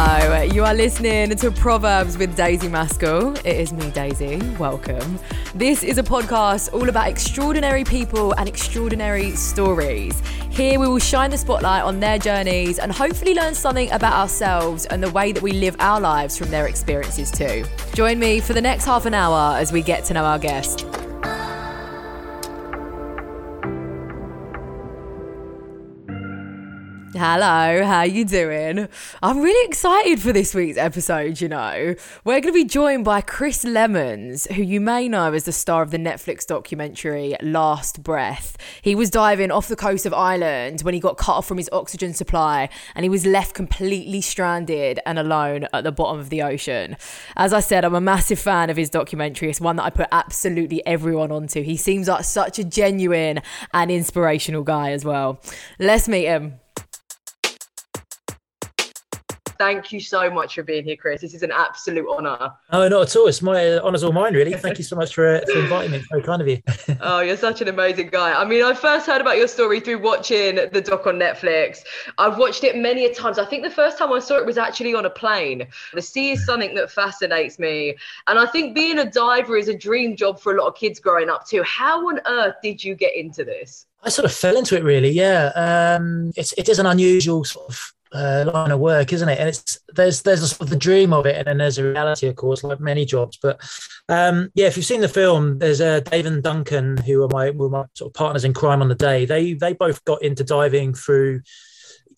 You are listening to Proverbs with Daisy Maskell. It is me, Daisy. Welcome. This is a podcast all about extraordinary people and extraordinary stories. Here we will shine the spotlight on their journeys and hopefully learn something about ourselves and the way that we live our lives from their experiences too. Join me for the next half an hour as we get to know our guest. Hello, how you doing? I'm really excited for this week's episode, you know. We're going to be joined by Chris Lemons, who you may know as the star of the Netflix documentary Last Breath. He was diving off the coast of Ireland when he got cut off from his oxygen supply and he was left completely stranded and alone at the bottom of the ocean. As I said, I'm a massive fan of his documentary. It's one that I put absolutely everyone onto. He seems like such a genuine and inspirational guy as well. Let's meet him. Thank you so much for being here, Chris. This is an absolute honour. Oh, not at all. It's my uh, honour's all mine, really. Thank you so much for, uh, for inviting me. It's very kind of you. oh, you're such an amazing guy. I mean, I first heard about your story through watching the doc on Netflix. I've watched it many a times. I think the first time I saw it was actually on a plane. The sea is something that fascinates me. And I think being a diver is a dream job for a lot of kids growing up too. How on earth did you get into this? I sort of fell into it really, yeah. Um, it's, it is an unusual sort of uh, line of work, isn't it? And it's there's there's a sort of the dream of it, and then there's a reality, of course, like many jobs. But um, yeah, if you've seen the film, there's uh, Dave and Duncan, who are my were my sort of partners in crime on the day. They they both got into diving through.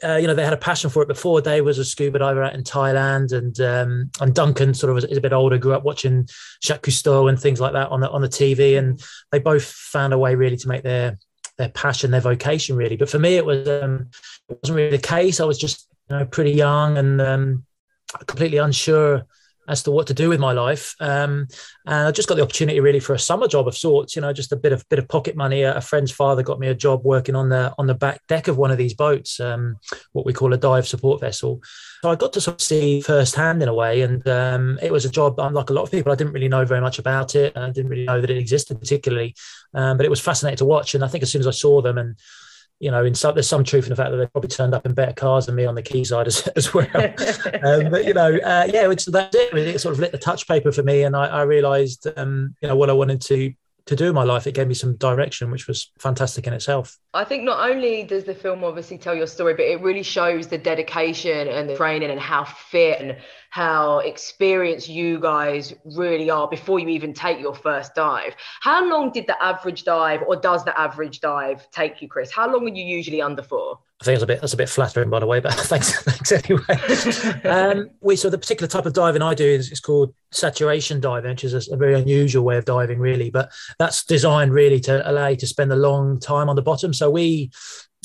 Uh, you know, they had a passion for it before. Dave was a scuba diver out in Thailand, and um, and Duncan sort of is a bit older, grew up watching Jacques Cousteau and things like that on the on the TV, and they both found a way really to make their their passion, their vocation, really. But for me, it was um, it wasn't really the case. I was just you know pretty young and um, completely unsure as to what to do with my life. Um, and I just got the opportunity really for a summer job of sorts. You know, just a bit of bit of pocket money. A, friend's father got me a job working on the on the back deck of one of these boats, um, what we call a dive support vessel. So I got to sort of see firsthand in a way, and um, it was a job. Unlike a lot of people, I didn't really know very much about it. I didn't really know that it existed particularly, um, but it was fascinating to watch. And I think as soon as I saw them and you know, in some, there's some truth in the fact that they probably turned up in better cars than me on the quayside as, as well. um, but you know, uh, yeah, it's, that's it. It sort of lit the touch paper for me, and I, I realised, um, you know, what I wanted to to do in my life. It gave me some direction, which was fantastic in itself. I think not only does the film obviously tell your story, but it really shows the dedication and the training and how fit and how experienced you guys really are before you even take your first dive. How long did the average dive, or does the average dive take you, Chris? How long are you usually under for? I think that's a bit that's a bit flattering, by the way, but thanks, thanks anyway. um, we so the particular type of diving I do is, called saturation diving, which is a, a, very unusual way of diving, really. But that's designed really to allow you to spend a long time on the bottom. So we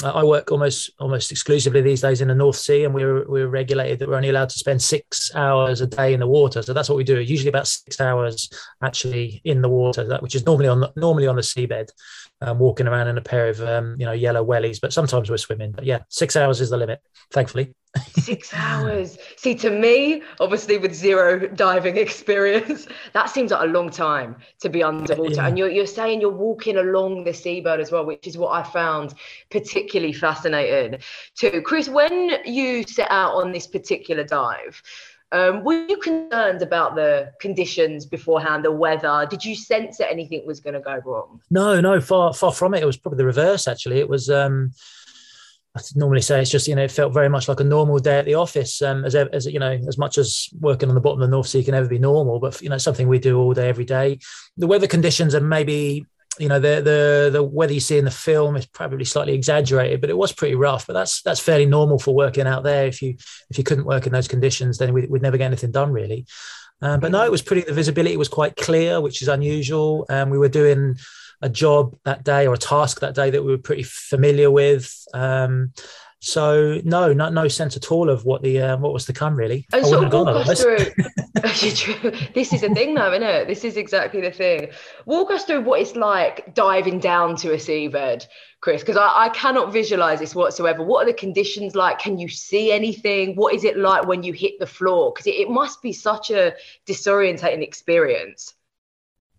I work almost almost exclusively these days in the North Sea, and we're we're regulated that we're only allowed to spend six hours a day in the water. So that's what we do. Usually about six hours actually in the water, which is normally on the, normally on the seabed, um, walking around in a pair of um, you know yellow wellies. But sometimes we're swimming. But yeah, six hours is the limit, thankfully. Six hours. See, to me, obviously with zero diving experience, that seems like a long time to be underwater. Yeah. And you're, you're saying you're walking along the seabird as well, which is what I found particularly fascinating too. Chris, when you set out on this particular dive, um, were you concerned about the conditions beforehand, the weather? Did you sense that anything was going to go wrong? No, no, far far from it. It was probably the reverse. Actually, it was. Um, I normally say it's just you know it felt very much like a normal day at the office um, as as you know as much as working on the bottom of the North Sea can ever be normal but you know something we do all day every day the weather conditions are maybe you know the the the weather you see in the film is probably slightly exaggerated but it was pretty rough but that's that's fairly normal for working out there if you if you couldn't work in those conditions then we'd, we'd never get anything done really Um, but no, it was pretty. The visibility was quite clear, which is unusual. Um, we were doing a job that day or a task that day that we were pretty familiar with. Um, so no, not no sense at all of what the uh, what was to come really. And sort of walk us through. this is a thing, though, isn't it? This is exactly the thing. Walk us through what it's like diving down to a seabed, Chris, because I, I cannot visualize this whatsoever. What are the conditions like? Can you see anything? What is it like when you hit the floor? Because it, it must be such a disorientating experience.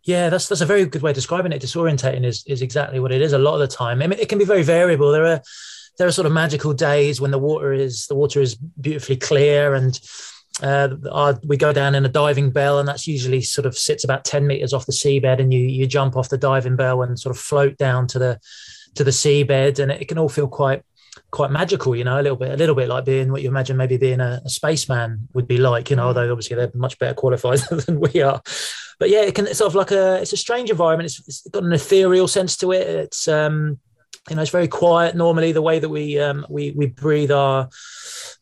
Yeah, that's that's a very good way of describing it. Disorientating is is exactly what it is. A lot of the time, I mean, it can be very variable. There are there are sort of magical days when the water is the water is beautifully clear and uh, our, we go down in a diving bell and that's usually sort of sits about 10 meters off the seabed and you you jump off the diving bell and sort of float down to the to the seabed and it can all feel quite quite magical you know a little bit a little bit like being what you imagine maybe being a, a spaceman would be like you know mm. although obviously they're much better qualified than we are but yeah it can it's sort of like a it's a strange environment it's, it's got an ethereal sense to it it's um you know, it's very quiet normally. The way that we um, we we breathe our,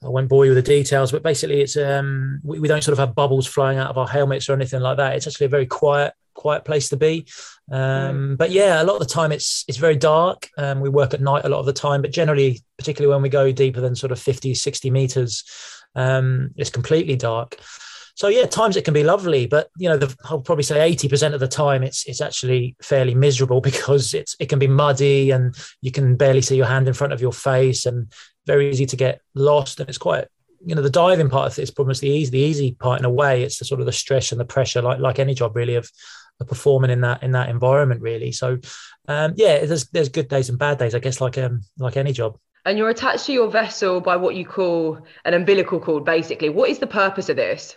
I won't bore you with the details, but basically, it's um, we, we don't sort of have bubbles flying out of our helmets or anything like that. It's actually a very quiet quiet place to be. Um, mm. But yeah, a lot of the time it's it's very dark. Um, we work at night a lot of the time, but generally, particularly when we go deeper than sort of 50, 60 meters, um, it's completely dark so yeah, times it can be lovely, but you know, the, I'll probably say eighty percent of the time it's it's actually fairly miserable because it's it can be muddy and you can barely see your hand in front of your face and very easy to get lost. And it's quite you know the diving part of probably the easy the easy part in a way. It's the sort of the stress and the pressure, like like any job really of, of performing in that in that environment really. So um, yeah, there's there's good days and bad days, I guess, like um like any job and you're attached to your vessel by what you call an umbilical cord basically what is the purpose of this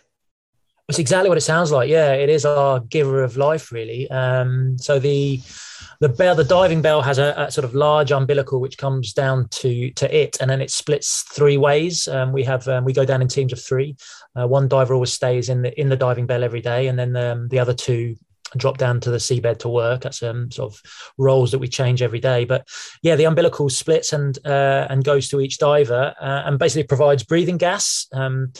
it's exactly what it sounds like. Yeah, it is our giver of life, really. Um, so the the bell, the diving bell, has a, a, sort of large umbilical which comes down to to it, and then it splits three ways. Um, we have um, we go down in teams of three. Uh, one diver always stays in the in the diving bell every day, and then um, the other two drop down to the seabed to work. That's um, sort of roles that we change every day. But yeah, the umbilical splits and uh, and goes to each diver uh, and basically provides breathing gas. Um,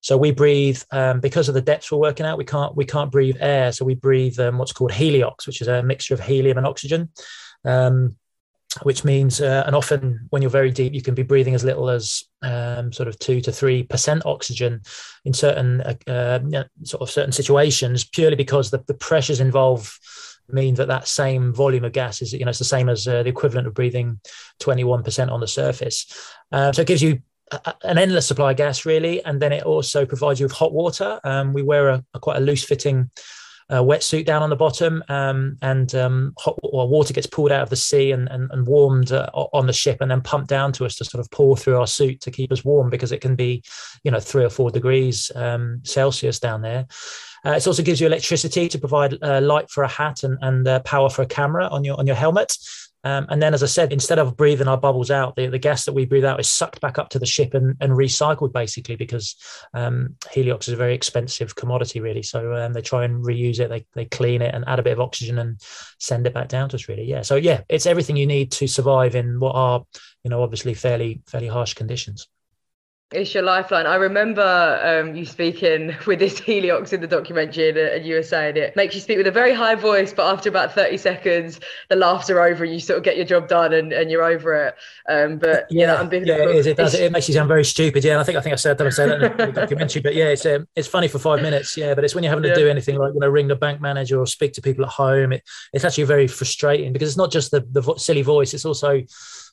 so we breathe um, because of the depths we're working out. We can't we can't breathe air, so we breathe um, what's called heliox, which is a mixture of helium and oxygen. Um, which means, uh, and often when you're very deep, you can be breathing as little as um, sort of two to three percent oxygen in certain uh, uh, sort of certain situations, purely because the, the pressures involved mean that that same volume of gas is, you know, it's the same as uh, the equivalent of breathing 21% on the surface. Uh, so it gives you an endless supply of gas, really, and then it also provides you with hot water. Um, we wear a, a quite a loose fitting uh, wetsuit down on the bottom, um, and um, hot well, water gets pulled out of the sea and, and, and warmed uh, on the ship, and then pumped down to us to sort of pour through our suit to keep us warm because it can be, you know, three or four degrees um, Celsius down there. Uh, it also gives you electricity to provide uh, light for a hat and, and uh, power for a camera on your on your helmet. Um, and then, as I said, instead of breathing our bubbles out, the, the gas that we breathe out is sucked back up to the ship and, and recycled, basically, because um, heliox is a very expensive commodity, really. So um, they try and reuse it, they, they clean it and add a bit of oxygen and send it back down to us, really. Yeah. So, yeah, it's everything you need to survive in what are, you know, obviously fairly, fairly harsh conditions. It's your lifeline. I remember um, you speaking with this heliox in the documentary, and, and, you were saying it makes you speak with a very high voice, but after about 30 seconds, the laughs are over, and you sort of get your job done and, and you're over it. Um, but yeah, yeah, it is. It does. It makes you sound very stupid. Yeah, and I think I think I said that I said that in the documentary, but yeah, it's um, it's funny for five minutes. Yeah, but it's when you're having to yeah. do anything like you know ring the bank manager or speak to people at home. It, it's actually very frustrating because it's not just the the silly voice. It's also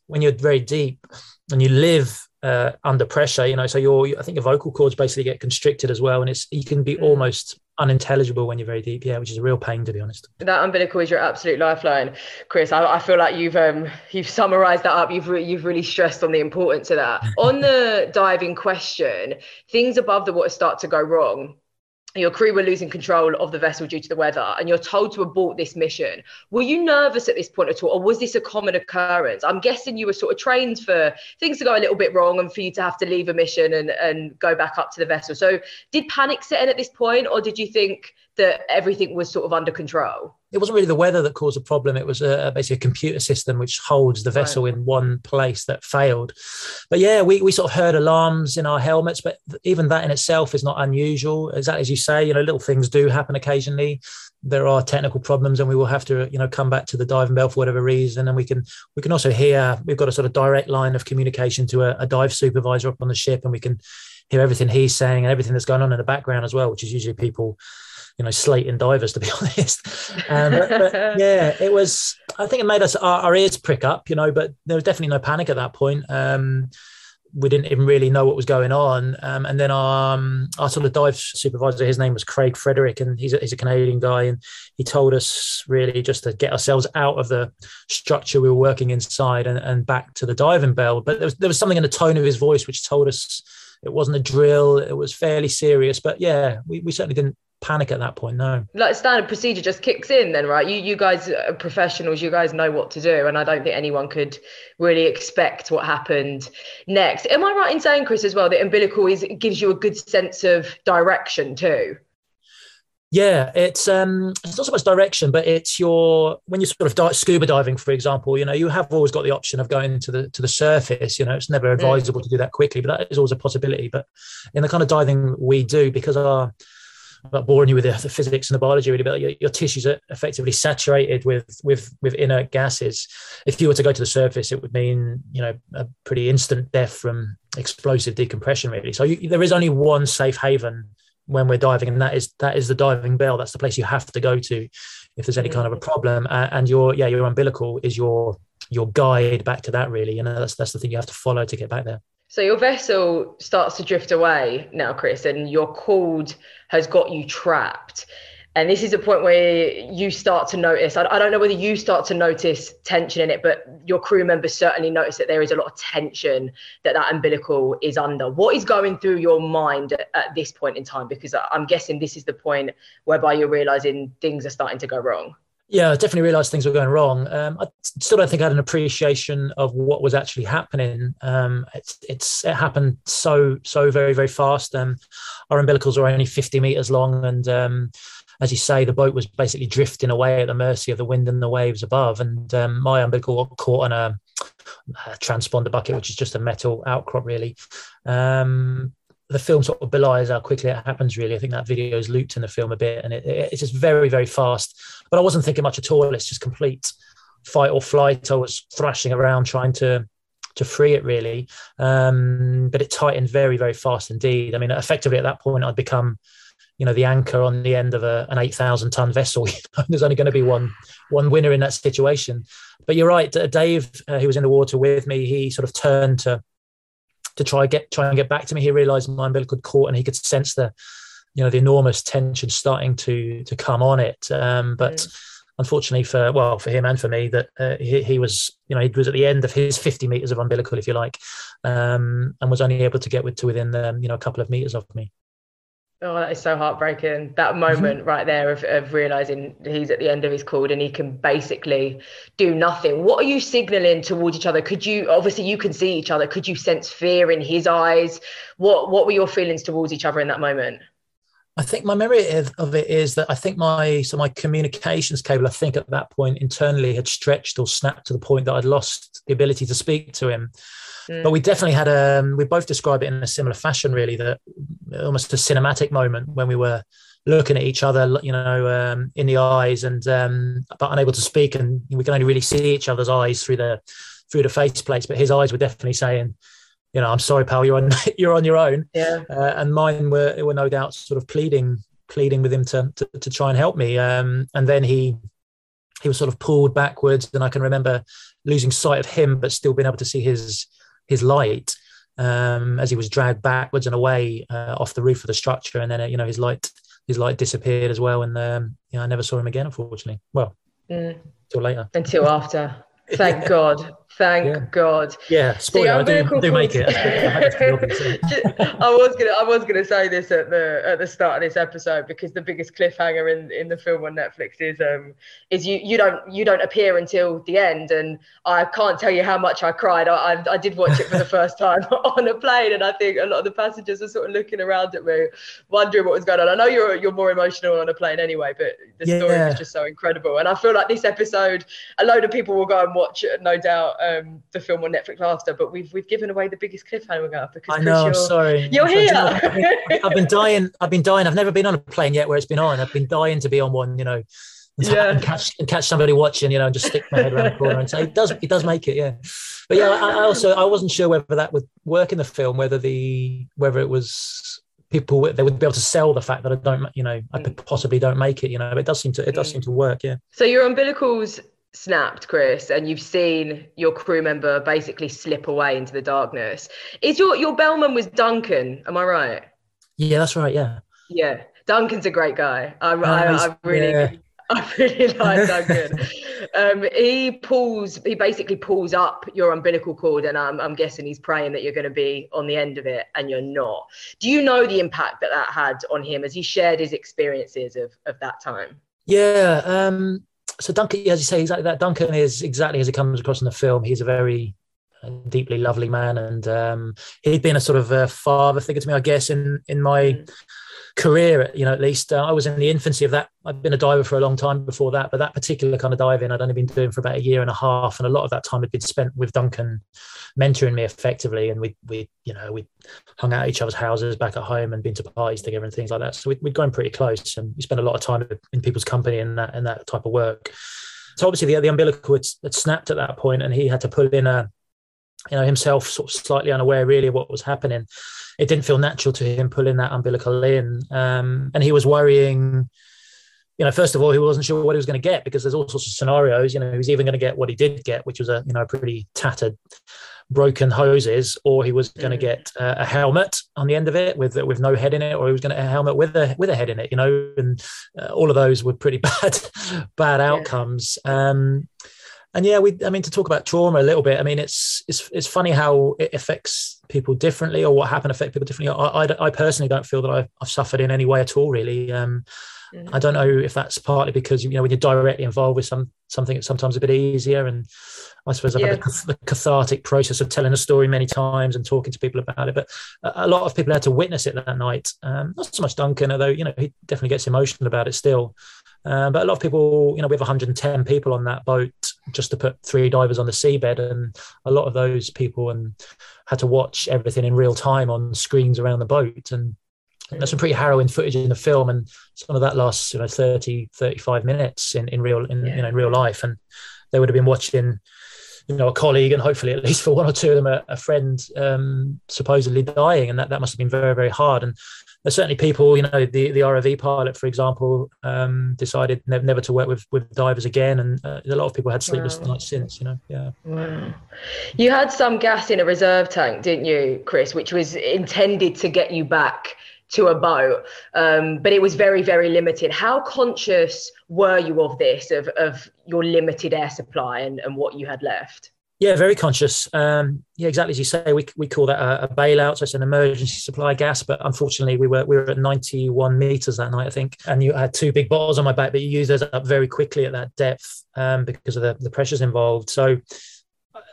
when you're very deep and you live uh, under pressure, you know, so your I think your vocal cords basically get constricted as well, and it's you can be mm. almost unintelligible when you're very deep, yeah, which is a real pain to be honest. That umbilical is your absolute lifeline, Chris. I, I feel like you've um, you've summarised that up. You've re- you've really stressed on the importance of that. on the diving question, things above the water start to go wrong your crew were losing control of the vessel due to the weather and you're told to abort this mission. Were you nervous at this point at all or was this a common occurrence? I'm guessing you were sort of trained for things to go a little bit wrong and for you to have to leave a mission and, and go back up to the vessel. So did panic set in at this point or did you think that everything was sort of under control? It wasn't really the weather that caused the problem. It was a, basically a computer system which holds the vessel right. in one place that failed. But yeah, we, we sort of heard alarms in our helmets, but even that in itself is not unusual. Exactly as you say, you know, little things do happen occasionally there are technical problems and we will have to you know come back to the diving bell for whatever reason and we can we can also hear we've got a sort of direct line of communication to a, a dive supervisor up on the ship and we can hear everything he's saying and everything that's going on in the background as well which is usually people you know slating divers to be honest um, but, but, yeah it was i think it made us our, our, ears prick up you know but there was definitely no panic at that point um, we didn't even really know what was going on. Um, and then our, um, our sort of dive supervisor, his name was Craig Frederick, and he's a, he's a Canadian guy. And he told us really just to get ourselves out of the structure we were working inside and, and back to the diving bell. But there was, there was something in the tone of his voice which told us it wasn't a drill, it was fairly serious. But yeah, we, we certainly didn't panic at that point. No, like standard procedure just kicks in then, right? You you guys are professionals. You guys know what to do, and I don't think anyone could really expect what happened next. Am I right in saying, Chris, as well, that umbilical is gives you a good sense of direction too? Yeah, it's um, it's not so much direction, but it's your when you sort of dive, scuba diving, for example. You know, you have always got the option of going to the to the surface. You know, it's never mm. advisable mm. to do that quickly, but that is always a possibility. But in the kind of diving we do, because our about boring you with the, the, physics and the biology really, but your, your, tissues are effectively saturated with with with inert gases. If you were to go to the surface, it would mean you know a pretty instant death from explosive decompression. Really, so you, there is only one safe haven when we're diving, and that is that is the diving bell. That's the place you have to go to if there's any kind of a problem. Uh, and your yeah your umbilical is your your guide back to that. Really, you know that's that's the thing you have to follow to get back there. So your vessel starts to drift away now, Chris, and your cord has got you trapped. And this is a point where you start to notice. I, don't know whether you start to notice tension in it, but your crew members certainly notice that there is a lot of tension that that umbilical is under. What is going through your mind at this point in time? Because I'm guessing this is the point whereby you're realizing things are starting to go wrong. Yeah, I definitely realised things were going wrong. Um, I still don't think I had an appreciation of what was actually happening. Um, it's, it's it happened so so very very fast. Um, our umbilicals were only fifty meters long, and um, as you say, the boat was basically drifting away at the mercy of the wind and the waves above. And um, my umbilical got caught on a, a, transponder bucket, which is just a metal outcrop, really. Um, the film sort of belies how quickly it happens. Really, I think that video is looped in the film a bit, and it, it, it's just very, very fast. But I wasn't thinking much at all. It's just complete fight or flight. I was thrashing around trying to to free it really, um, but it tightened very, very fast indeed. I mean, effectively at that point, I'd become you know the anchor on the end of a, an 8000 ton vessel there's only going to be one one winner in that situation but you're right dave uh, who was in the water with me he sort of turned to to try get try and get back to me. He realised my umbilical cord, and he could sense the you know the enormous tension starting to to come on it. Um, but mm. unfortunately for well for him and for me, that uh, he, he, was you know he was at the end of his 50 meters of umbilical, if you like, um, and was only able to get with, to within um, you know a couple of meters of me. Oh, that is so heartbreaking. That mm-hmm. moment right there of, of realizing he's at the end of his cord and he can basically do nothing. What are you signaling towards each other? Could you obviously you can see each other? Could you sense fear in his eyes? What what were your feelings towards each other in that moment? I think my memory of it is that I think my so my communications cable I think at that point internally had stretched or snapped to the point that I'd lost the ability to speak to him. Mm. But we definitely had a, um, we both describe it in a similar fashion, really, that almost a cinematic moment when we were looking at each other, you know, um, in the eyes and, um, but unable to speak. And we can only really see each other's eyes through the, through the face plates. But his eyes were definitely saying, you know, I'm sorry, pal, you're on, you're on your own. Yeah. Uh, and mine were, were no doubt sort of pleading, pleading with him to, to, to try and help me. Um, and then he, he was sort of pulled backwards and I can remember losing sight of him, but still being able to see his, his light um, as he was dragged backwards and away uh, off the roof of the structure, and then uh, you know his light his light disappeared as well, and um, you know I never saw him again, unfortunately. Well, mm. until later. Until after. Thank God. Thank Yeah. God. Yeah, spoiler, I do, do make it. I had to be obvious, yeah. I was gonna I was gonna say this at the at the start of this episode because the biggest cliffhanger in, in the film on Netflix is um is you you don't you don't appear until the end and I can't tell you how much I cried I I, I did watch it for the first time on a plane and I think a lot of the passengers were sort of looking around at me wondering what was going on I know you're you're more emotional on a plane anyway but the story Yeah. was just so incredible and I feel like this episode a load of people will go and watch it, no doubt um the film on Netflix after but we've we've given away the biggest cliffhanger because I know. I'm sorry. you're Do you know here. I've been, dying. I've been dying. I've never been on a plane yet where it's been on. I've been dying to be on one. You know, and, Yeah. and catch and catch somebody watching. You know, and just stick my head around the corner and say, "It does. It does make it." Yeah. But yeah, I, I also I wasn't sure whether that would work in the film. Whether the whether it was people they would be able to sell the fact that I don't. You know, I Mm. possibly don't make it. You know, but it does seem to it does Mm. seem to work. Yeah. So your umbilicals snapped, Chris, and you've seen your crew member basically slip away into the darkness. Is your your bellman was Duncan? Am I right? Yeah, that's right. Yeah. Yeah, Duncan's a great guy. I, I, I really. yeah. I really like Duncan. um, he pulls, he basically pulls up your umbilical cord, and I'm, I'm guessing he's praying that you're going to be on the end of it, and you're not. Do you know the impact that that had on him as he shared his experiences of, of that time? Yeah. Um, so Duncan, as you say, exactly that. Duncan is exactly as he comes across in the film. He's a very uh, deeply lovely man, and um, he'd been a sort of a father figure to me, I guess, in in my Mm. Career. You know, at least uh, I was in the infancy of that. I've been a diver for a long time before that, but that particular kind of diving I'd only been doing for about a year and a half, and a lot of that time had been spent with Duncan, mentoring me effectively, and we we you know we hung out at each other's houses back at home and been to parties together and things like that. So we'd, we'd grown pretty close, and we spent a lot of time in people's company and that and that type of work. So obviously the, the umbilical had, had snapped at that point, and he had to pull in a, you know, himself sort of slightly unaware really of what was happening. It didn't feel natural to him pulling that umbilical in, um, and he was worrying. You know, first of all, he wasn't sure what he was going to get because there's all sorts of scenarios. You know, he was even going to get what he did get, which was a you know a pretty tattered broken hoses, or he was going to Mm. get uh, a helmet on the end of it with with no head in it, or he was going to a helmet with a with a head in it. You know, and uh, all of those were pretty bad bad outcomes. Um, and yeah, we I mean to talk about trauma a little bit. I mean, it's it's it's funny how it affects people differently, or what happened affect people differently. I I, I personally don't feel that I've, I've suffered in any way at all, really. Um, Mm. I don't know if that's partly because you know when you're directly involved with some something, it's sometimes a bit easier. And I suppose I've had the cathartic process of telling a story many times and talking to people about it. But a a lot of people had to witness it that night. Um, not so much Duncan, although you know he definitely gets emotional about it still. Um, but a lot of people, you know, we have 110 people on that boat just to put three divers on the seabed, and a lot of those people and had to watch everything in real time on screens around the boat. And there's some pretty harrowing footage in the film, and some of that lasts, you know, 30, 35 minutes in, in real, in, you know, in real life. And they would have been watching, you know, a colleague, and hopefully at least for one or two of them, a, a friend um, supposedly dying, and that that must have been very, very hard. And there's certainly people, you know, the the ROV pilot, for example, um, decided never, never to work with with divers again, and uh, a lot of people had sleepless Wow. nights since. You know, yeah. Wow. You had some gas in a reserve tank, didn't you, Chris, which was intended to get you back to a boat, um, but it was very, very limited. How conscious were you of this, of, of your limited air supply and, and what you had left? Yeah, very conscious. Um, yeah, exactly as you say. We, we call that a, a bailout, so it's an emergency supply gas. But unfortunately, we were we were at 91 meters that night, I think, and you had two big bottles on my back, but you used those up very quickly at that depth um, because of the, the pressures involved. So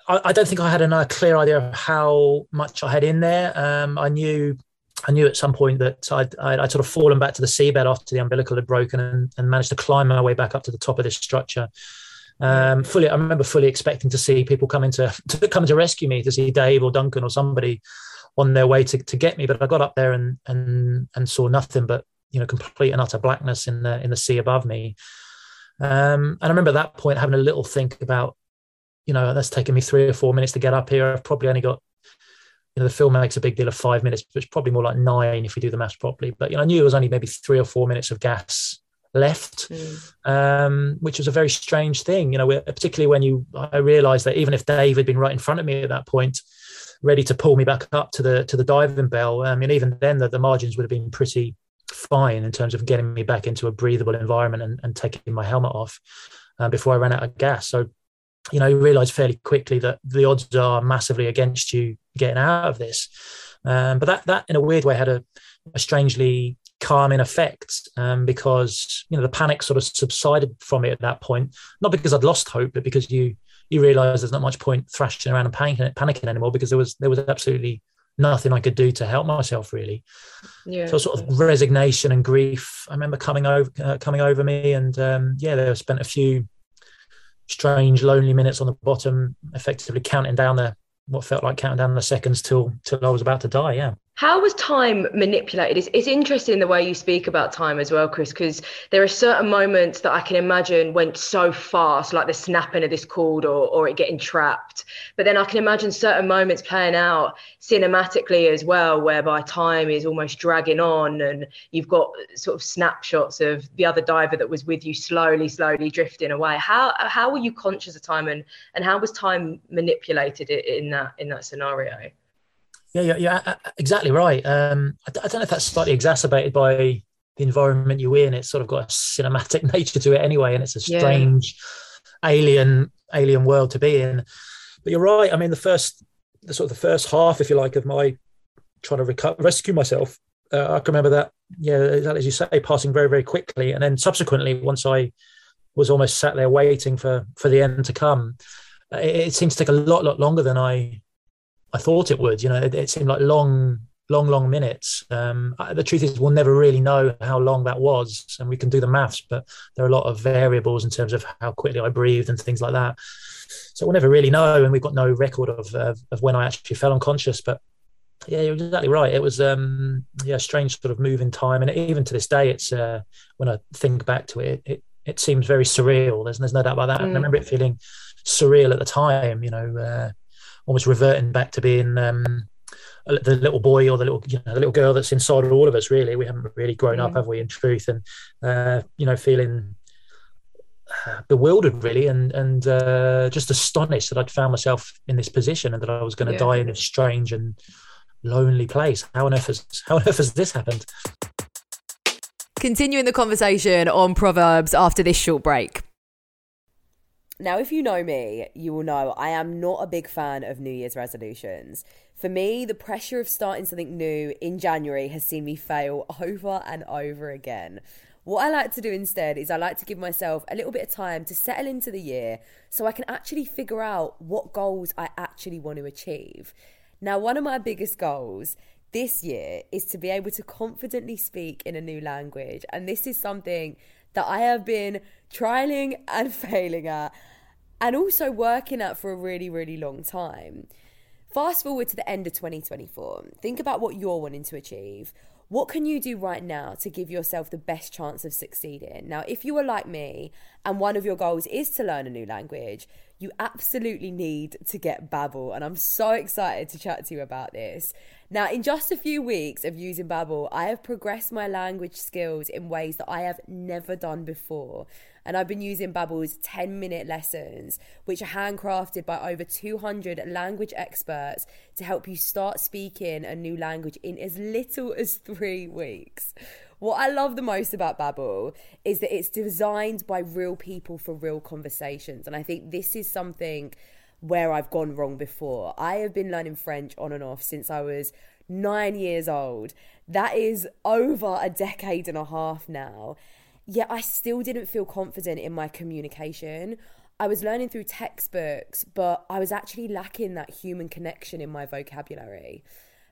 I, I don't think I had a clear idea of how much I had in there. Um, I knew I knew at some point that I'd, I'd, I'd sort of fallen back to the seabed after the umbilical had broken and, and managed to climb my way back up to the top of this structure. Um, fully, I remember fully expecting to see people coming to, to come to rescue me, to see Dave or Duncan or somebody on their way to, to get me. But I got up there and and and saw nothing but you know complete and utter blackness in the in the sea above me. Um, and I remember at that point having a little think about, you know, that's taken me three or four minutes to get up here. I've probably only got you know, the film makes a big deal of five minutes, but it's probably more like nine if we do the maths properly. But you know, I knew it was only maybe three or four minutes of gas left, Mm. um, which was a very strange thing. You know, particularly when you, I realised that even if Dave had been right in front of me at that point, ready to pull me back up to the to the diving bell, I mean, even then the, the margins would have been pretty fine in terms of getting me back into a breathable environment and, and taking my helmet off uh, before I ran out of gas. So you know, you realise fairly quickly that the odds are massively against you getting out of this. Um, but that that in a weird way had a, a strangely calming effect um, because you know the panic sort of subsided from it at that point. Not because I'd lost hope, but because you you realise there's not much point thrashing around and panicking, panicking anymore because there was there was absolutely nothing I could do to help myself really. Yeah. So sort of resignation and grief. I remember coming over uh, coming over me, and um, yeah, there spent a few strange, lonely minutes on the bottom, effectively counting down the what felt like counting down the seconds till till I was about to die. Yeah. How was time manipulated? It's, it's interesting the way you speak about time as well, Chris, because there are certain moments that I can imagine went so fast, like the snapping of this cord or, or it getting trapped. But then I can imagine certain moments playing out cinematically as well, whereby time is almost dragging on and you've got sort of snapshots of the other diver that was with you slowly, slowly drifting away. How how were you conscious of time and, and how was time manipulated in that in that scenario? Yeah, yeah, yeah, exactly right. Um, I, I, don't know if that's slightly exacerbated by the environment you're in. It's sort of got a cinematic nature to it anyway, and it's a strange, yeah. alien, alien world to be in. But you're right. I mean, the first, the sort of the first half, if you like, of my trying to rescue myself, uh, I can remember that. Yeah, as you say, passing very, very quickly, and then subsequently, once I was almost sat there waiting for for the end to come, it, it seems to take a lot, lot longer than I I thought it would. You know, it, it seemed like long, long, long minutes. Um, the truth is, we'll never really know how long that was, and we can do the maths, but there are a lot of variables in terms of how quickly I breathed and things like that. So we'll never really know, and we've got no record of of, of when I actually fell unconscious. But yeah, you're exactly right. It was um, yeah, strange sort of move in time, and even to this day, it's uh, when I think back to it, it it seems very surreal. There's there's no doubt about that. Mm. I remember it feeling surreal at the time. You know. Uh, almost reverting back to being um, the little boy or the little you know the little girl that's inside all of us. Really, we haven't really grown mm. up, have we? In truth, and uh, you know, feeling bewildered really and and uh, just astonished that I'd found myself in this position and that I was going to yeah. die in this strange and lonely place. How on earth has how on earth has this happened? Continuing the conversation on Proverbs after this short break. Now, if you know me, you will know I am not a big fan of New Year's resolutions. For me, the pressure of starting something new in January has seen me fail over and over again. What I like to do instead is I like to give myself a little bit of time to settle into the year so I can actually figure out what goals I actually want to achieve. Now, one of my biggest goals this year is to be able to confidently speak in a new language. And this is something that I have been trialing and failing at and also working at for a really, really long time. Fast forward to the end of 2024. Think about what you're wanting to achieve. What can you do right now to give yourself the best chance of succeeding? Now, if you are like me and one of your goals is to learn a new language, you absolutely need to get Babbel. And I'm so excited to chat to you about this. Now, in just a few weeks of using Babbel, I have progressed my language skills in ways that I have never done before. And I've been using Babbel's 10 minute lessons, which are handcrafted by over 200 language experts to help you start speaking a new language in as little as three weeks. What I love the most about Babbel is that it's designed by real people for real conversations. And I think this is something where I've gone wrong before. I have been learning French on and off since I was nine years old. That is over a decade and a half now. Yet I still didn't feel confident in my communication. I was learning through textbooks, but I was actually lacking that human connection in my vocabulary.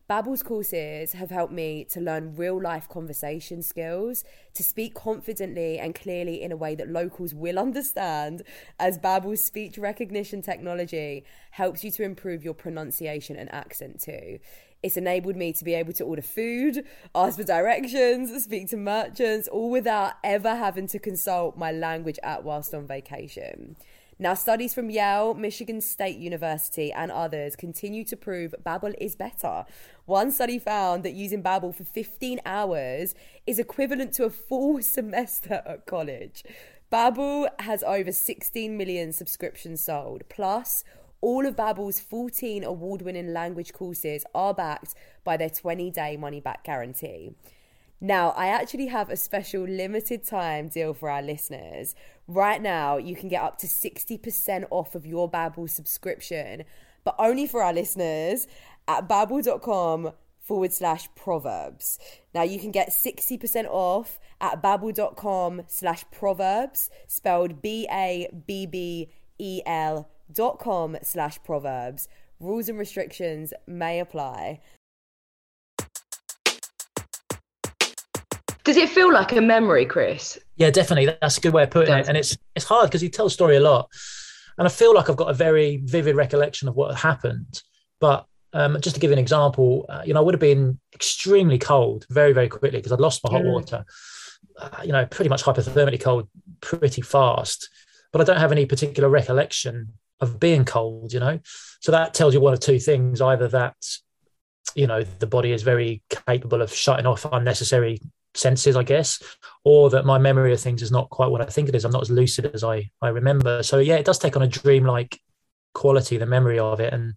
Babbel's courses have helped me to learn real life conversation skills, to speak confidently and clearly in a way that locals will understand, as Babbel's speech recognition technology helps you to improve your pronunciation and accent too. It's enabled me to be able to order food, ask for directions, speak to merchants, all without ever having to consult my language app whilst on vacation. Now, studies from Yale, Michigan State University, and others continue to prove Babbel is better. One study found that using Babbel for 15 hours is equivalent to a full semester at college. Babbel has over 16 million subscriptions sold. Plus, all of Babbel's 14 award-winning language courses are backed by their 20-day money-back guarantee. Now, I actually have a special limited time deal for our listeners. Right now you can get up to 60% off of your Babbel subscription, but only for our listeners at babbel.com forward slash proverbs. Now you can get 60% off at babbel.com slash proverbs, spelled B-A-B-B-E-L dot com slash proverbs. Rules and restrictions may apply. Does it feel like a memory, Chris? Yeah, definitely. That's a good way of putting it. And it's it's hard because you tell a story a lot, and I feel like I've got a very vivid recollection of what happened. But um, just to give you an example, uh, you know, I would have been extremely cold very, very quickly because I'd lost my hot mm. water. Uh, you know, pretty much hypothermically cold pretty fast. But I don't have any particular recollection of being cold. You know, so that tells you one of two things: either that you know the body is very capable of shutting off unnecessary senses, I guess, or that my memory of things is not quite what I think it is. I'm not as lucid as I I remember. So yeah, it does take on a dreamlike quality, the memory of it. And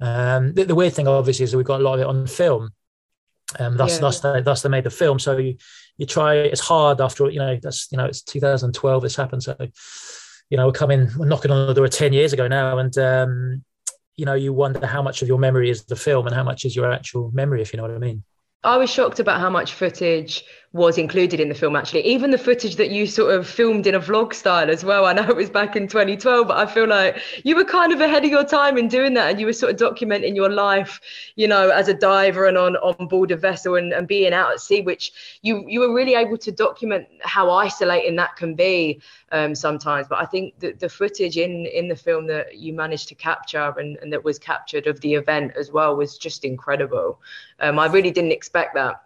um, the, the, weird thing, obviously, is that we've got a lot of it on film. Um, thus, yeah. thus, they, thus they made the film. So you, you try. It's hard after you know. That's you know. It's 2012. This happened. So you know, we're coming. We're knocking on the door 10 years ago now, and um, you know, you wonder how much of your memory is the film and how much is your actual memory, if you know what I mean. I was shocked about how much footage was included in the film actually. Even the footage that you sort of filmed in a vlog style as well i know it was back in 2012 but i feel like you were kind of ahead of your time in doing that and you were sort of documenting your life you know as a diver and on on board a vessel and, and being out at sea which you you were really able to document how isolating that can be um, sometimes. But i think that the footage in in the film that you managed to capture and, and that was captured of the event as well was just incredible. Um, i really didn't expect that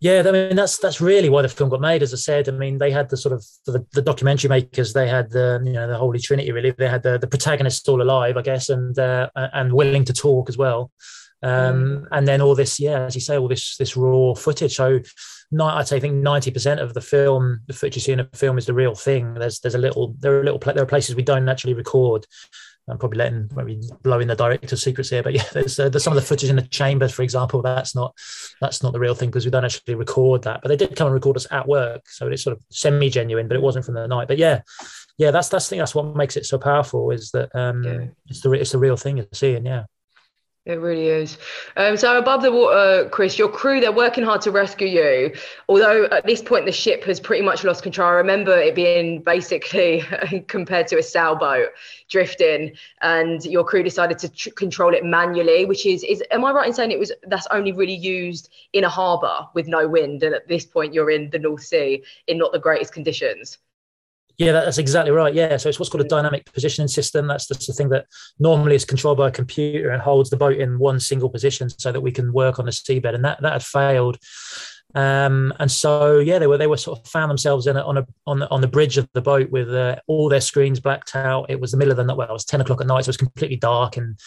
yeah, I mean that's that's really why the film got made. As I said, I mean they had the sort of the, the documentary makers. They had the you know the Holy Trinity. Really, they had the the protagonist all alive, I guess, and uh, and willing to talk as well. Um, mm. And then all this, yeah, as you say, all this this raw footage. So, not, I'd say I think ninety percent of the film, the footage you see in a film, is the real thing. There's there's a little there are little there are places we don't actually record, I'm probably letting maybe blowing the director's secrets here, but yeah, there's, uh, there's some of the footage in the chambers, for example. That's not that's not the real thing because we don't actually record that. But they did come and record us at work, so it's sort of semi genuine, but it wasn't from the night. But yeah, yeah, that's that's I think that's what makes it so powerful is that um, yeah. it's the it's the real thing you're seeing. Yeah. It really is. Um, so above the water, Chris, your crew, they're working hard to rescue you. Although at this point the ship has pretty much lost control. I remember it being basically compared to a sailboat drifting and your crew decided to tr- control it manually, which is, is, am I right in saying it was, that's only really used in a harbour with no wind. And at this point you're in the North Sea in not the greatest conditions. Yeah, that's exactly right. Yeah, so it's what's called a dynamic positioning system. That's just the thing that normally is controlled by a computer and holds the boat in one single position so that we can work on the seabed. And that that had failed. Um, and so yeah, they were they were sort of found themselves in a, on a on the on the bridge of the boat with uh, all their screens blacked out. It was the middle of the night. Well, it was ten o'clock at night, so it was completely dark and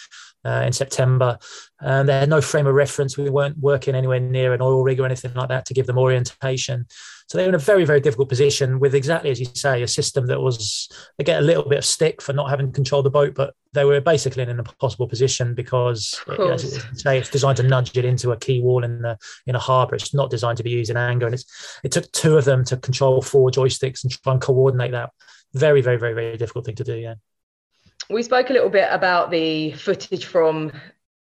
uh, in September. Um, they had no frame of reference. We weren't working anywhere near an oil rig or anything like that to give them orientation. So they were in a very, very difficult position with exactly as you say, a system that was they get a little bit of stick for not having control of the boat, but they were basically in an impossible position because it, uh, as say it's designed to nudge it into a quay wall in the in a harbour. It's not designed to be used in anger, and it's it took two of them to control four joysticks and try and coordinate that. Very, very, very, very difficult thing to do. Yeah we spoke a little bit about the footage from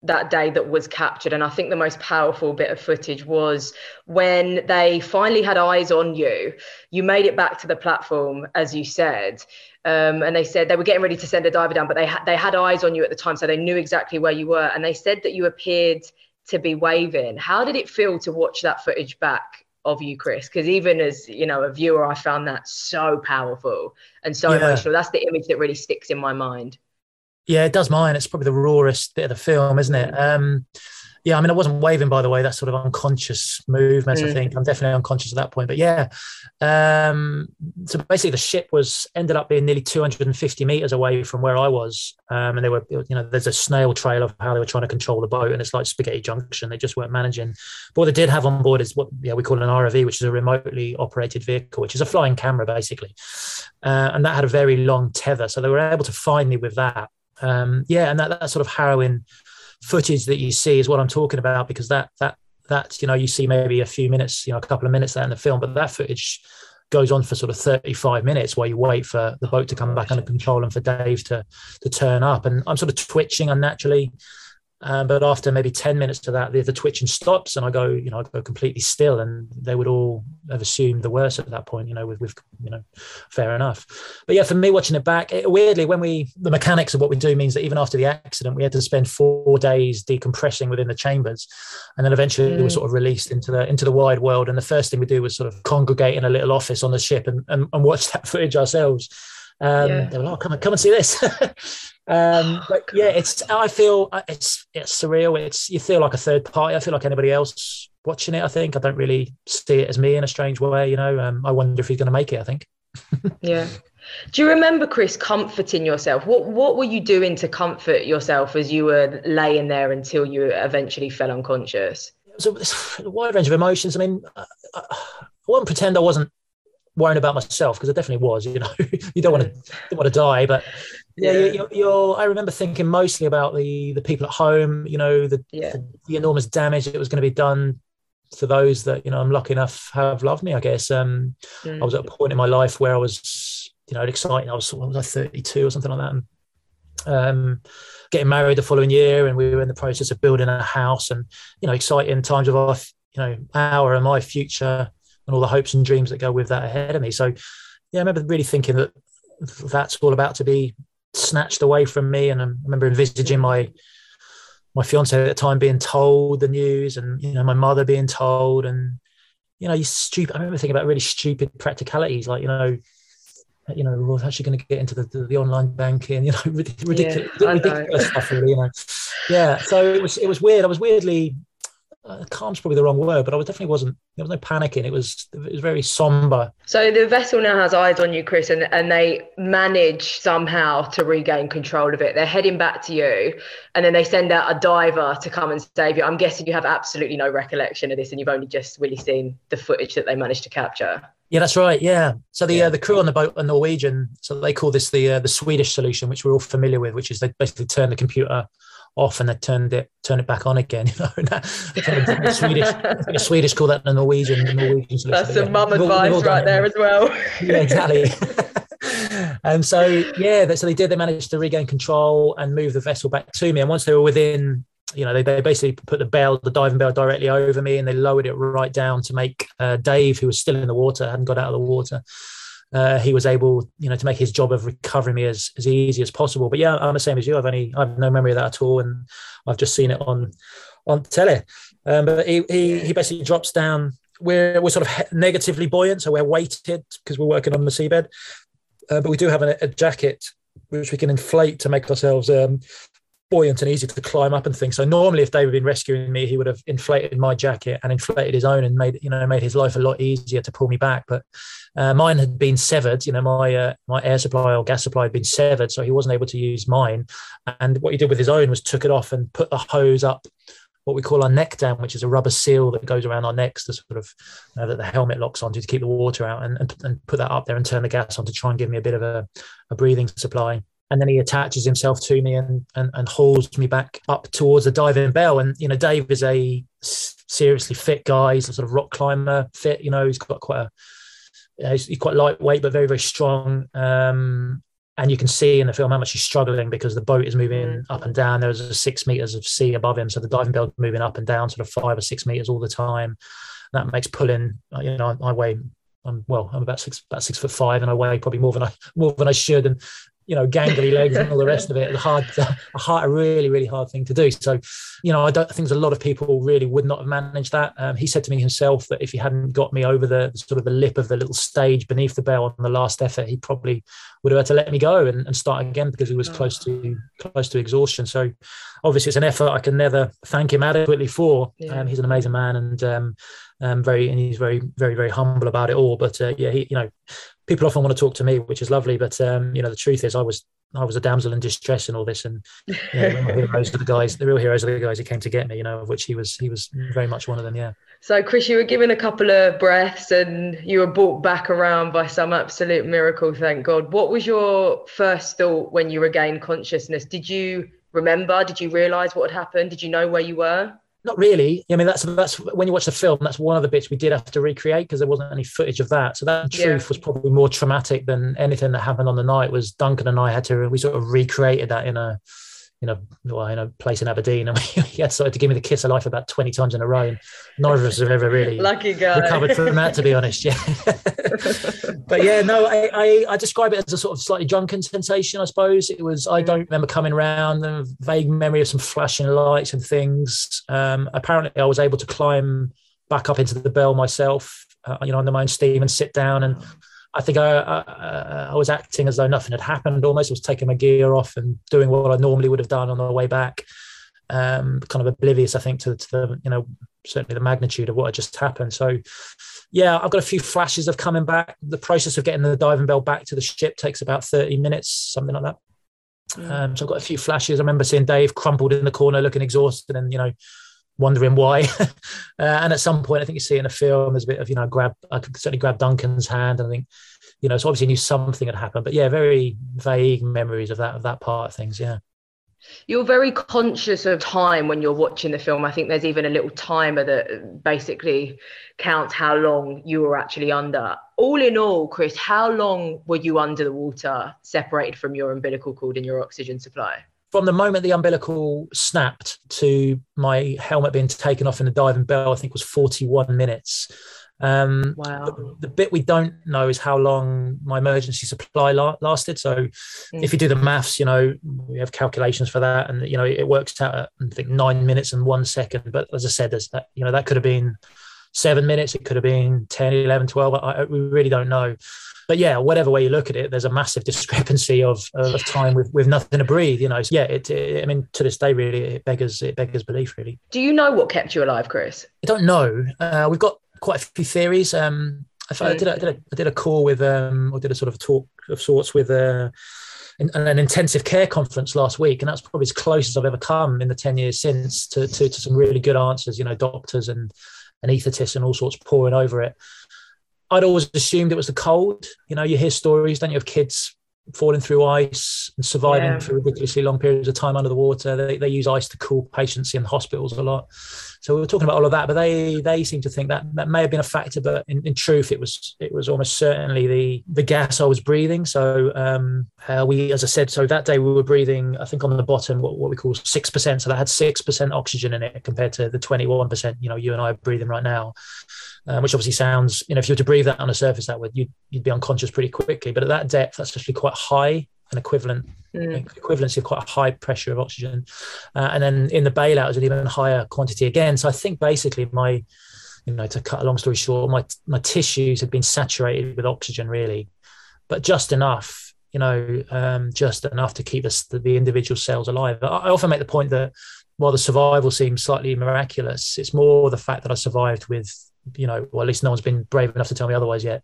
that day that was captured and i think the most powerful bit of footage was when they finally had eyes on you you made it back to the platform as you said um, and they said they were getting ready to send a diver down but they had they had eyes on you at the time so they knew exactly where you were and they said that you appeared to be waving how did it feel to watch that footage back of you, Chris, because even as you know a viewer, I found that so powerful and so yeah. emotional. That's the image that really sticks in my mind. Yeah, it does mine. It's probably the rawest bit of the film, isn't it? Um, yeah, I mean, I wasn't waving, by the way. That's sort of unconscious movement. Mm. I think I'm definitely unconscious at that point. But yeah, um, so basically, the ship was ended up being nearly 250 meters away from where I was, um, and they were, you know, there's a snail trail of how they were trying to control the boat, and it's like spaghetti junction. They just weren't managing. But what they did have on board is what yeah we call an ROV, which is a remotely operated vehicle, which is a flying camera basically, uh, and that had a very long tether, so they were able to find me with that. Um, yeah, and that, that sort of harrowing footage that you see is what I'm talking about because that that that you know you see maybe a few minutes, you know, a couple of minutes there in the film, but that footage goes on for sort of 35 minutes while you wait for the boat to come back under control and for Dave to to turn up. And I'm sort of twitching unnaturally. Um, but after maybe 10 minutes to that, the, the twitching stops and I go, you know, I go completely still. And they would all have assumed the worst at that point, you know, with, with you know, fair enough. But yeah, for me, watching it back, it, weirdly, when we, the mechanics of what we do means that even after the accident, we had to spend four days decompressing within the chambers. And then eventually mm. we were sort of released into the, into the wide world. And the first thing we do was sort of congregate in a little office on the ship and, and, and watch that footage ourselves. Um, yeah. They were like, oh, come on, come and see this. um, but yeah, it's. I feel uh, it's it's surreal. It's you feel like a third party. I feel like anybody else watching it. I think I don't really see it as me in a strange way. You know, um, I wonder if he's going to make it. I think. yeah. Do you remember, Chris, comforting yourself? What What were you doing to comfort yourself as you were laying there until you eventually fell unconscious? So a wide range of emotions. I mean, I, I, I won't pretend I wasn't worrying about myself because I definitely was. You know, you don't want to don't want to die, but yeah, yeah. You're, you're, I remember thinking mostly about the the people at home. You know, the, yeah. the, the enormous damage that was going to be done to those that you know I'm lucky enough have loved me. I guess um, mm. I was at a point in my life where I was, you know, exciting. I was what was I 32 or something like that. And, um, getting married the following year, and we were in the process of building a house, and you know, exciting times of our, you know, our and my future and all the hopes and dreams that go with that ahead of me. So, yeah, I remember really thinking that that's all about to be snatched away from me. And I remember envisaging my my fiance at the time being told the news, and you know my mother being told, and you know, you stupid. I remember thinking about really stupid practicalities, like you know, you know, we're actually going to get into the, the, the, online banking, you know, ridiculous, yeah, ridiculous stuff, really, you know. Yeah, so it was it was weird. I was weirdly uh, calm's probably the wrong word, but I was definitely wasn't. There was no panicking. It was it was very somber. So the vessel now has eyes on you, Chris, and and they manage somehow to regain control of it. They're heading back to you, and then they send out a diver to come and save you. I'm guessing you have absolutely no recollection of this, and you've only just really seen the footage that they managed to capture. Yeah, that's right. Yeah. So the yeah. Uh, the crew on the boat are Norwegian. So they call this the uh, the Swedish solution, which we're all familiar with, which is they basically turn the computer off and they turned it turn it back on again. You know, the Swedish, the Swedish call that the Norwegian. The Norwegian That's some yeah. mum advice all, right there as well. yeah, exactly. and so yeah, so they did. They managed to regain control and move the vessel back to me. And once they were within, you know, they, they basically put the bell, the diving bell, directly over me, and they lowered it right down to make uh, Dave, who was still in the water, hadn't got out of the water uh, he was able, you know, to make his job of recovering me as, as easy as possible. But yeah, I'm the same as you. I've only I've no memory of that at all, and I've just seen it on on telly. Um, but he, he he basically drops down. We're we're sort of negatively buoyant, so we're weighted because we're working on the seabed. Uh, but we do have a, a, jacket which we can inflate to make ourselves um, buoyant and easy to climb up and things. So normally, if David had been rescuing me, he would have inflated my jacket and inflated his own and made you know made his life a lot easier to pull me back. But uh, mine had been severed. You know, my uh, my air supply or gas supply had been severed, so he wasn't able to use mine. And what he did with his own was took it off and put the hose up. What we call our neck dam, which is a rubber seal that goes around our necks to sort of uh, that the helmet locks onto to keep the water out, and, and, and put that up there and turn the gas on to try and give me a bit of a, a breathing supply and then he attaches himself to me and, and and hauls me back up towards the diving bell. And you know, Dave is a seriously fit guy. He's a sort of rock climber fit. You know, he's got quite a he's, he's quite lightweight but very very strong. Um, and you can see in the film how much he's struggling because the boat is moving mm. up and down. There's six meters of sea above him, so the diving bell moving up and down, sort of five or six meters all the time. That makes pulling. You know, I, I weigh I'm well, I'm about six about six foot five, and I weigh probably more than I more than I should. And you know, gangly legs and all the rest of it. A hard, a hard, a really, really hard thing to do. So, you know, I don't I think there's a lot of people really would not have managed that. Um, he said to me himself that if he hadn't got me over the sort of the lip of the little stage beneath the bell on the last effort, he probably would have had to let me go and, and start again because he was oh. close to close to exhaustion. So, obviously, it's an effort I can never thank him adequately for. Yeah. Um, he's an amazing man and. Um, um, very and he's very very very humble about it all but uh, yeah he you know people often want to talk to me, which is lovely. But um, you know, the truth is, I was I was a damsel in distress and all this, and you know, the heroes are the guys. The real heroes are the guys who came to get me. You know, of which he was. He was very much one of them. Yeah. So, Chris, you were given a couple of breaths, and you were brought back around by some absolute miracle. Thank God. What was your first thought when you regained consciousness? Did you remember? Did you realise what had happened? Did you know where you were? Not really. I mean, that's that's when you watch the film. That's one of the bits we did have to recreate because there wasn't any footage of that. So that truth was probably more traumatic than anything that happened on the night. Was Duncan and I had to we sort of recreated that in a in a well, in a place in Aberdeen, and he had started to give me the kiss of life about twenty times in a row, and neither of us have ever really lucky guy recovered from that, to be honest. Yeah, but yeah, no, I, I, I describe it as a sort of slightly drunken sensation. I suppose it was. I don't remember coming round. A vague memory of some flashing lights and things. Um, apparently, I was able to climb back up into the bell myself, uh, you know, under my own steam and sit down and I think I, I, I, was acting as though nothing had happened. Almost I was taking my gear off and doing what I normally would have done on the way back. Um, kind of oblivious, I think, to, to, the you know certainly the magnitude of what had just happened. So, yeah, I've got a few flashes of coming back. The process of getting the diving bell back to the ship takes about thirty minutes, something like that. Um, so I've got a few flashes. I remember seeing Dave crumpled in the corner, looking exhausted, and you know wondering why. uh, and at some point, I think you see in a film, there's a bit of, you know, grab, I could certainly grab Duncan's hand. And I think, you know, so obviously knew something had happened, but yeah, very vague memories of that, of that part of things. Yeah. You're very conscious of time when you're watching the film. I think there's even a little timer that basically counts how long you were actually under. All in all, Chris, how long were you under the water, separated from your umbilical cord and your oxygen supply? From the moment the umbilical snapped to my helmet being taken off in the diving bell, I think was 41 minutes. Um, wow. The, bit we don't know is how long my emergency supply la- lasted. So, mm. if you do the maths, you know we have calculations for that, and you know it works out at I think nine minutes and one second. But as I said, there's that you know that could have been seven minutes, it could have been 10, 11, 12. I, I, we really don't know but yeah, whatever way you look at it, there's a massive discrepancy of, of time with, with nothing to breathe. You know, so yeah, it, it, I mean, to this day, really, it beggars it beggars belief. Really. Do you know what kept you alive, Chris? I don't know. Uh, we've got quite a few theories. Um, I, I, did a, I, did a, I did a call with, um, or did a sort of talk of sorts with. Uh, an intensive care conference last week, and that's probably as close as I've ever come in the ten years since to, to, to some really good answers. You know, doctors and anaesthetists and all sorts poring over it. I'd always assumed it was the cold. You know, you hear stories, don't you, of kids falling through ice and surviving yeah. for ridiculously long periods of time under the water. They, they use ice to cool patients in hospitals a lot. So we were talking about all of that, but they they seem to think that that may have been a factor, but in, in truth, it was it was almost certainly the the gas I was breathing. So um, uh, we, as I said, so that day we were breathing, I think on the bottom what, what we call six percent. So that had six percent oxygen in it compared to the twenty one percent. You know, you and I are breathing right now um, which obviously sounds, you know, if you were to breathe that on a surface that would, you'd, you'd be unconscious pretty quickly. But at that depth, that's actually quite high, an equivalent mm. equivalency of quite a high pressure of oxygen. Uh, and then in the bailout, it was an even higher quantity again. So I think basically my, you know, to cut a long story short, my my tissues had been saturated with oxygen really, but just enough, you know, um, just enough to keep us the, the individual cells alive. I, I often make the point that while the survival seems slightly miraculous, it's more the fact that I survived with you know, or at least no one's been brave enough to tell me otherwise yet.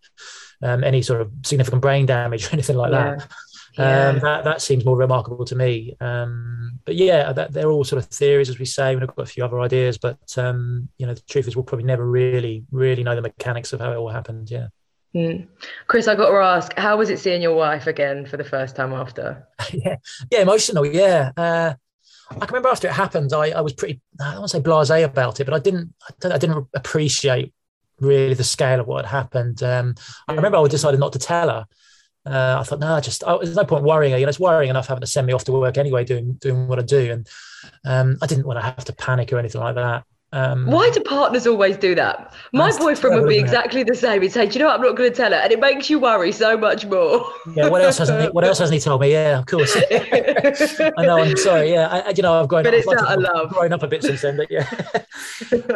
Um, any sort of significant brain damage or anything like yeah. that. Yeah. Um, that that seems more remarkable to me. Um, but yeah, that, they're all sort of theories, as we say. We've got a few other ideas, but um, you know, the truth is, we'll probably never really, really know the mechanics of how it all happened. Yeah. Mm. Chris, I got to ask, how was it seeing your wife again for the first time after? yeah, yeah, emotional. Yeah, uh, I can remember after it happened, I, I was pretty, I don't want to say blasé about it, but I didn't, I didn't appreciate really the scale of what had happened. Um, I remember I decided not to tell her. Uh, I thought, no, just oh, there's no point worrying. You know, it's worrying enough having to send me off to work anyway, doing doing what I do, and um, I didn't want to have to panic or anything like that. Um, Why do partners always do that? My boyfriend would be exactly the same. He'd say, "Do you know what? I'm not going to tell her," and it makes you worry so much more. yeah. What else hasn't he? What else hasn't he told me? Yeah, of course. I know. I'm sorry. Yeah. I, you know, I've grown. But up, it's out of love. Grown up a bit since then, but yeah.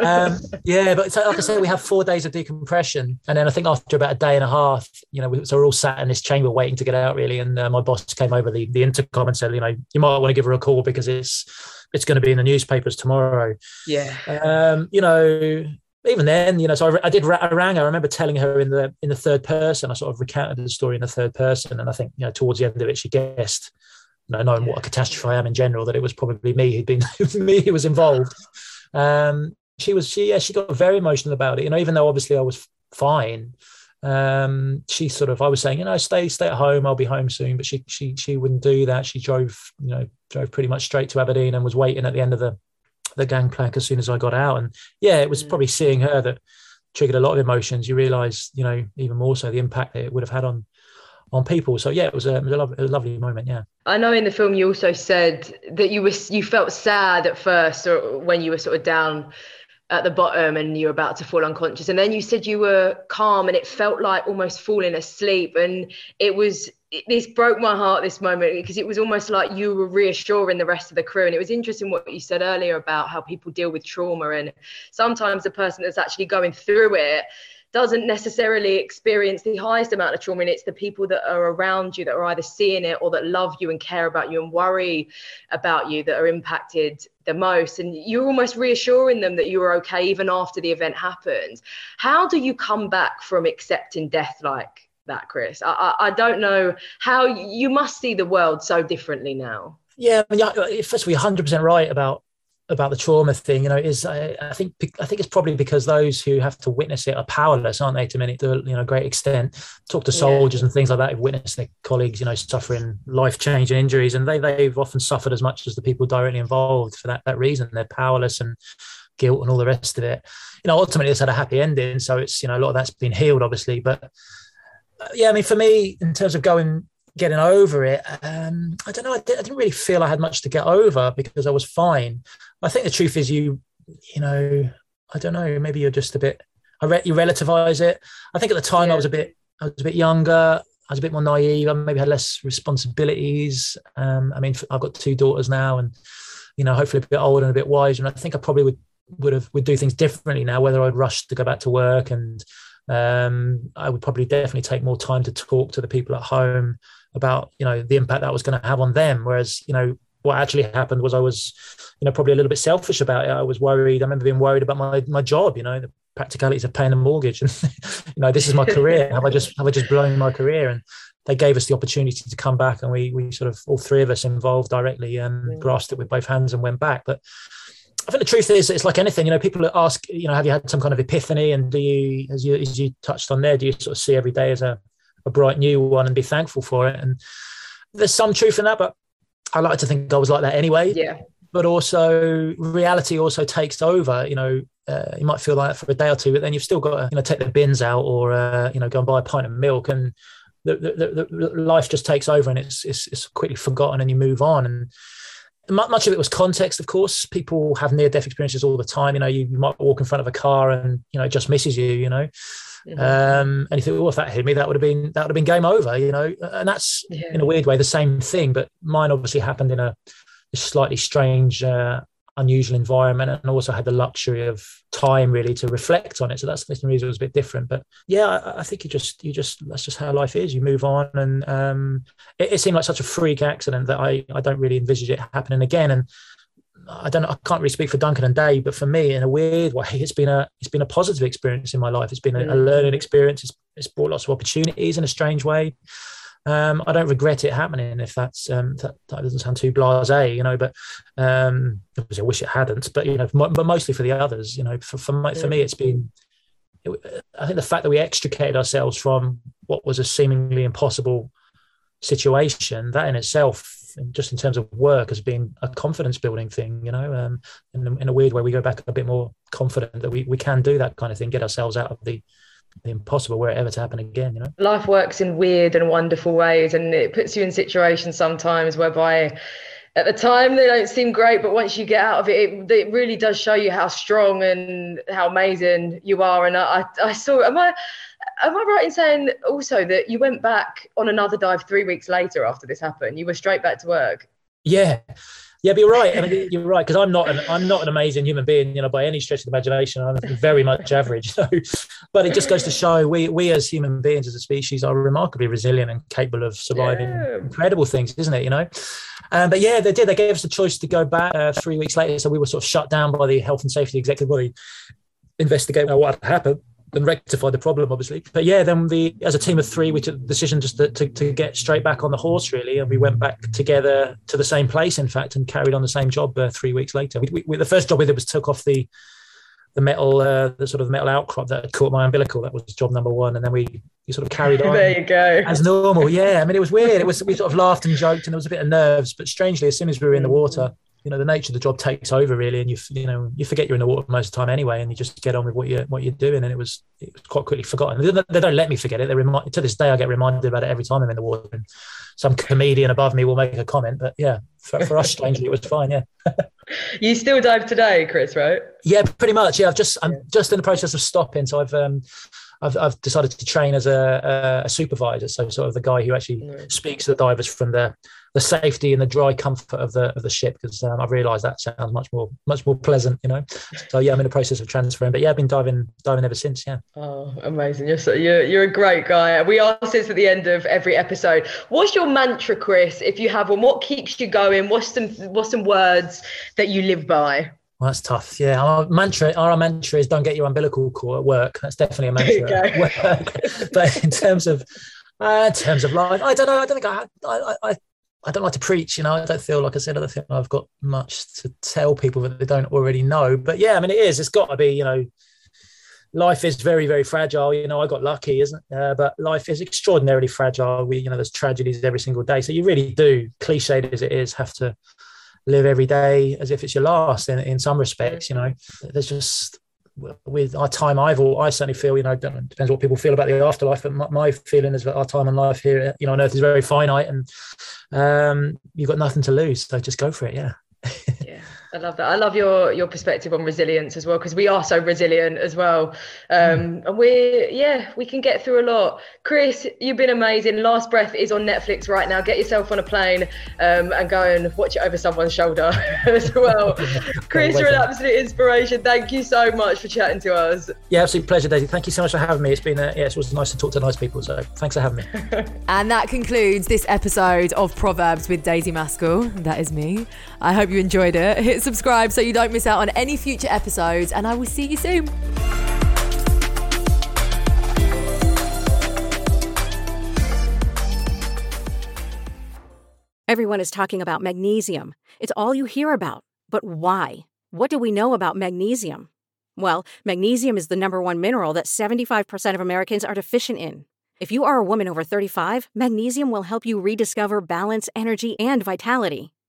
um, yeah, but so, like I said, we have four days of decompression, and then I think after about a day and a half, you know, we, so we're all sat in this chamber waiting to get out, really. And uh, my boss came over the the intercom and said, you know, you might want to give her a call because it's it's going to be in the newspapers tomorrow. Yeah. Um, you know, even then, you know, so I, I did I rang her. I remember telling her in the in the third person. I sort of recounted the story in the third person, and I think you know towards the end of it, she guessed, you know, knowing what a catastrophe I am in general, that it was probably me who'd been me who was involved. Um, she was she yeah she got very emotional about it. You know, even though obviously I was fine um, she sort of I was saying, you know, stay stay at home. I'll be home soon. But she she she wouldn't do that. She drove you know drove pretty much straight to Aberdeen and was waiting at the end of the the gangplank as soon as I got out. And yeah, it was mm. probably seeing her that triggered a lot of emotions. You realise, you know, even more so the impact that it would have had on on people. So yeah, it was a, it was a, lo- a, lovely moment. Yeah. I know in the film you also said that you were you felt sad at first, or when you were sort of down at the bottom and you're about to fall unconscious, and then you said you were calm and it felt like almost falling asleep, and it was. this broke my heart this moment because it was almost like you were reassuring the rest of the crew. And it was interesting what you said earlier about how people deal with trauma. And sometimes the person that's actually going through it doesn't necessarily experience the highest amount of trauma and it's the people that are around you that are either seeing it or that love you and care about you and worry about you that are impacted the most. And you're almost reassuring them that you are okay even after the event happens how do you come back from accepting death like that chris? I, I, I don't know how you must see the world so differently now. Yeah, I mean, first, we're 100% right about about the trauma thing, you know, is I, I, think I think it's probably because those who have to witness it are powerless, aren't they? To many, to you know, great extent. Talk to soldiers yeah. and things like that who've witnessed their colleagues, you know, suffering life changing injuries, and they they've often suffered as much as the people directly involved for that that reason. They're powerless and guilt and all the rest of it. You know, ultimately it's had a happy ending, so it's you know a lot of that's been healed, obviously. But uh, yeah, I mean, for me, in terms of going getting over it, um, I don't know. I, I didn't really feel I had much to get over because I was fine. I think the truth is you, you know, I don't know. Maybe you're just a bit. I re- you relativize it. I think at the time yeah. I was a bit. I was a bit younger. I was a bit more naive. I maybe had less responsibilities. Um, I mean, I've got two daughters now, and you know, hopefully a bit older and a bit wiser. And I think I probably would would have would do things differently now. Whether I'd rush to go back to work, and um, I would probably definitely take more time to talk to the people at home about you know the impact that was going to have on them. Whereas you know what actually happened was I was, you know, probably a little bit selfish about it. I was worried. I remember being worried about my my job. You know, the practicalities of paying a mortgage, and you know, this is my career. have I just have I just blown my career? And they gave us the opportunity to come back, and we we sort of all three of us involved directly and yeah. grasped it with both hands and went back. But I think the truth is, it's like anything. You know, people ask, you know, have you had some kind of epiphany? And do you, as you as you touched on there, do you sort of see every day as a a bright new one and be thankful for it? And there's some truth in that, but I like to think I was like that anyway. Yeah. But also, reality also takes over. You know, uh, you might feel like that for a day or two, but then you've still got to, you know, take the bins out or uh, you know, go and buy a pint of milk, and the, the, the, life just takes over, and it's, it's it's quickly forgotten, and you move on. And much of it was context, of course. People have near death experiences all the time. You know, you, you might walk in front of a car and you know it just misses you. You know, Mm-hmm. Um, and you think, well, if that hit me, that would have been that would have been game over, you know. And that's yeah. in a weird way the same thing, but mine obviously happened in a, slightly strange, uh, unusual environment, and also had the luxury of time really to reflect on it. So that's the reason it was a bit different. But yeah, I, I, think you just you just that's just how life is. You move on, and um, it, it seemed like such a freak accident that I I don't really envisage it happening again. And I don't know, I can't really speak for Duncan and Dave, but for me, in a weird way, it's been a it's been a positive experience in my life. It's been a, a mm. learning experience. It's, it's brought lots of opportunities in a strange way. Um, I don't regret it happening. If that's um, that, that, doesn't sound too blasé, you know, but um, obviously I wish it hadn't. But you know, but mostly for the others, you know, for for, my, for me, it's been. It, I think the fact that we extricated ourselves from what was a seemingly impossible situation, that in itself just in terms of work has been a confidence building thing you know um, in, in a weird way we go back a bit more confident that we, we can do that kind of thing get ourselves out of the the impossible were it ever to happen again you know. Life works in weird and wonderful ways and it puts you in situations sometimes whereby at the time they don't seem great but once you get out of it it, it really does show you how strong and how amazing you are. And i i saw am i am I right in saying also that you went back on another dive three weeks later after this happened? You were straight back to work. Yeah. Yeah, but you're right. I mean, you're right because I'm not an I'm not an amazing human being, you know, by any stretch of the imagination. I'm very much average. So, but it just goes to show we we as human beings, as a species, are remarkably resilient and capable of surviving yeah. incredible things, isn't it? You know. Um, but yeah, they did. They gave us the choice to go back uh, three weeks later. So we were sort of shut down by the health and safety executive body, investigate what had happened and rectify the problem, obviously. But yeah, then the as a team of three, we took the decision just to, to, to, get straight back on the horse, really, and we went back together to the same place, in fact, and carried on the same job uh, three weeks later. We, we, the first job we did was took off the the metal, uh, the sort of metal outcrop that caught my umbilical. That was job number one, and then we, we sort of carried on. there you go. As normal, yeah. I mean, it was weird. It was we sort of laughed and joked, and there was a bit of nerves, but strangely, as soon as we were in the water you know the nature of the job takes over really, and you you know you forget you're in the water most of the time anyway, and you just get on with what you what you're doing, and it was it was quite quickly forgotten. They don't, they don't let me forget it. They remind to this day I get reminded about it every time I'm in the water. And some comedian above me will make a comment, but yeah, for, for us strangely it was fine. Yeah. you still dive today, Chris, right? Yeah, pretty much. Yeah, I've just I'm just in the process of stopping, so I've um I've, I've decided to train as a, a, supervisor, so sort of the guy who actually nice. speaks to the divers from the the safety and the dry comfort of the of the ship because um, I've realised that sounds much more much more pleasant, you know. So yeah, I'm in the process of transferring, but yeah, I've been diving diving ever since. Yeah. Oh, amazing! You're so, you're you're a great guy. We ask this at the end of every episode. What's your mantra, Chris? If you have one, what keeps you going? What's some what's some words that you live by? Well, that's tough. Yeah, our mantra, our mantra is don't get your umbilical cord at work. That's definitely a mantra. but in terms of, uh, in terms of life, I don't know. I don't think I, I, I, I don't like to preach. You know, I don't feel like I said. I don't think I've got much to tell people that they don't already know. But yeah, I mean, it is. It's got to be. You know, life is very, very fragile. You know, I got lucky, isn't? Uh, but life is extraordinarily fragile. We, you know, there's tragedies every single day. So you really do, cliched as it is, have to live every day as if it's your last in, in some respects you know. There's just with our time i've all i certainly feel you know depends what people feel about the afterlife but my, my feeling is that our time on life here you know on earth is very finite and um, you've got nothing to lose so just go for it yeah. Yeah I love that. I love your your perspective on resilience as well because we are so resilient as well. Um, mm. And we're yeah, we can get through a lot. Chris, you've been amazing. Last Breath is on Netflix right now. Get yourself on a plane um, and go and watch it over someone's shoulder as well. Chris, you're an absolute inspiration. Thank you so much for chatting to us. Yeah, absolute pleasure, Daisy. Thank you so much for having me. It's been a, yeah, it was nice to talk to nice people. So thanks for having me. and that concludes this episode of Proverbs with Daisy Maskell. That is me. I hope you enjoyed it. Hit subscribe so you don't miss out on any future episodes, and I will see you soon. Everyone is talking about magnesium. It's all you hear about. But why? What do we know about magnesium? Well, magnesium is the number one mineral that 75% of Americans are deficient in. If you are a woman over 35, magnesium will help you rediscover balance, energy, and vitality.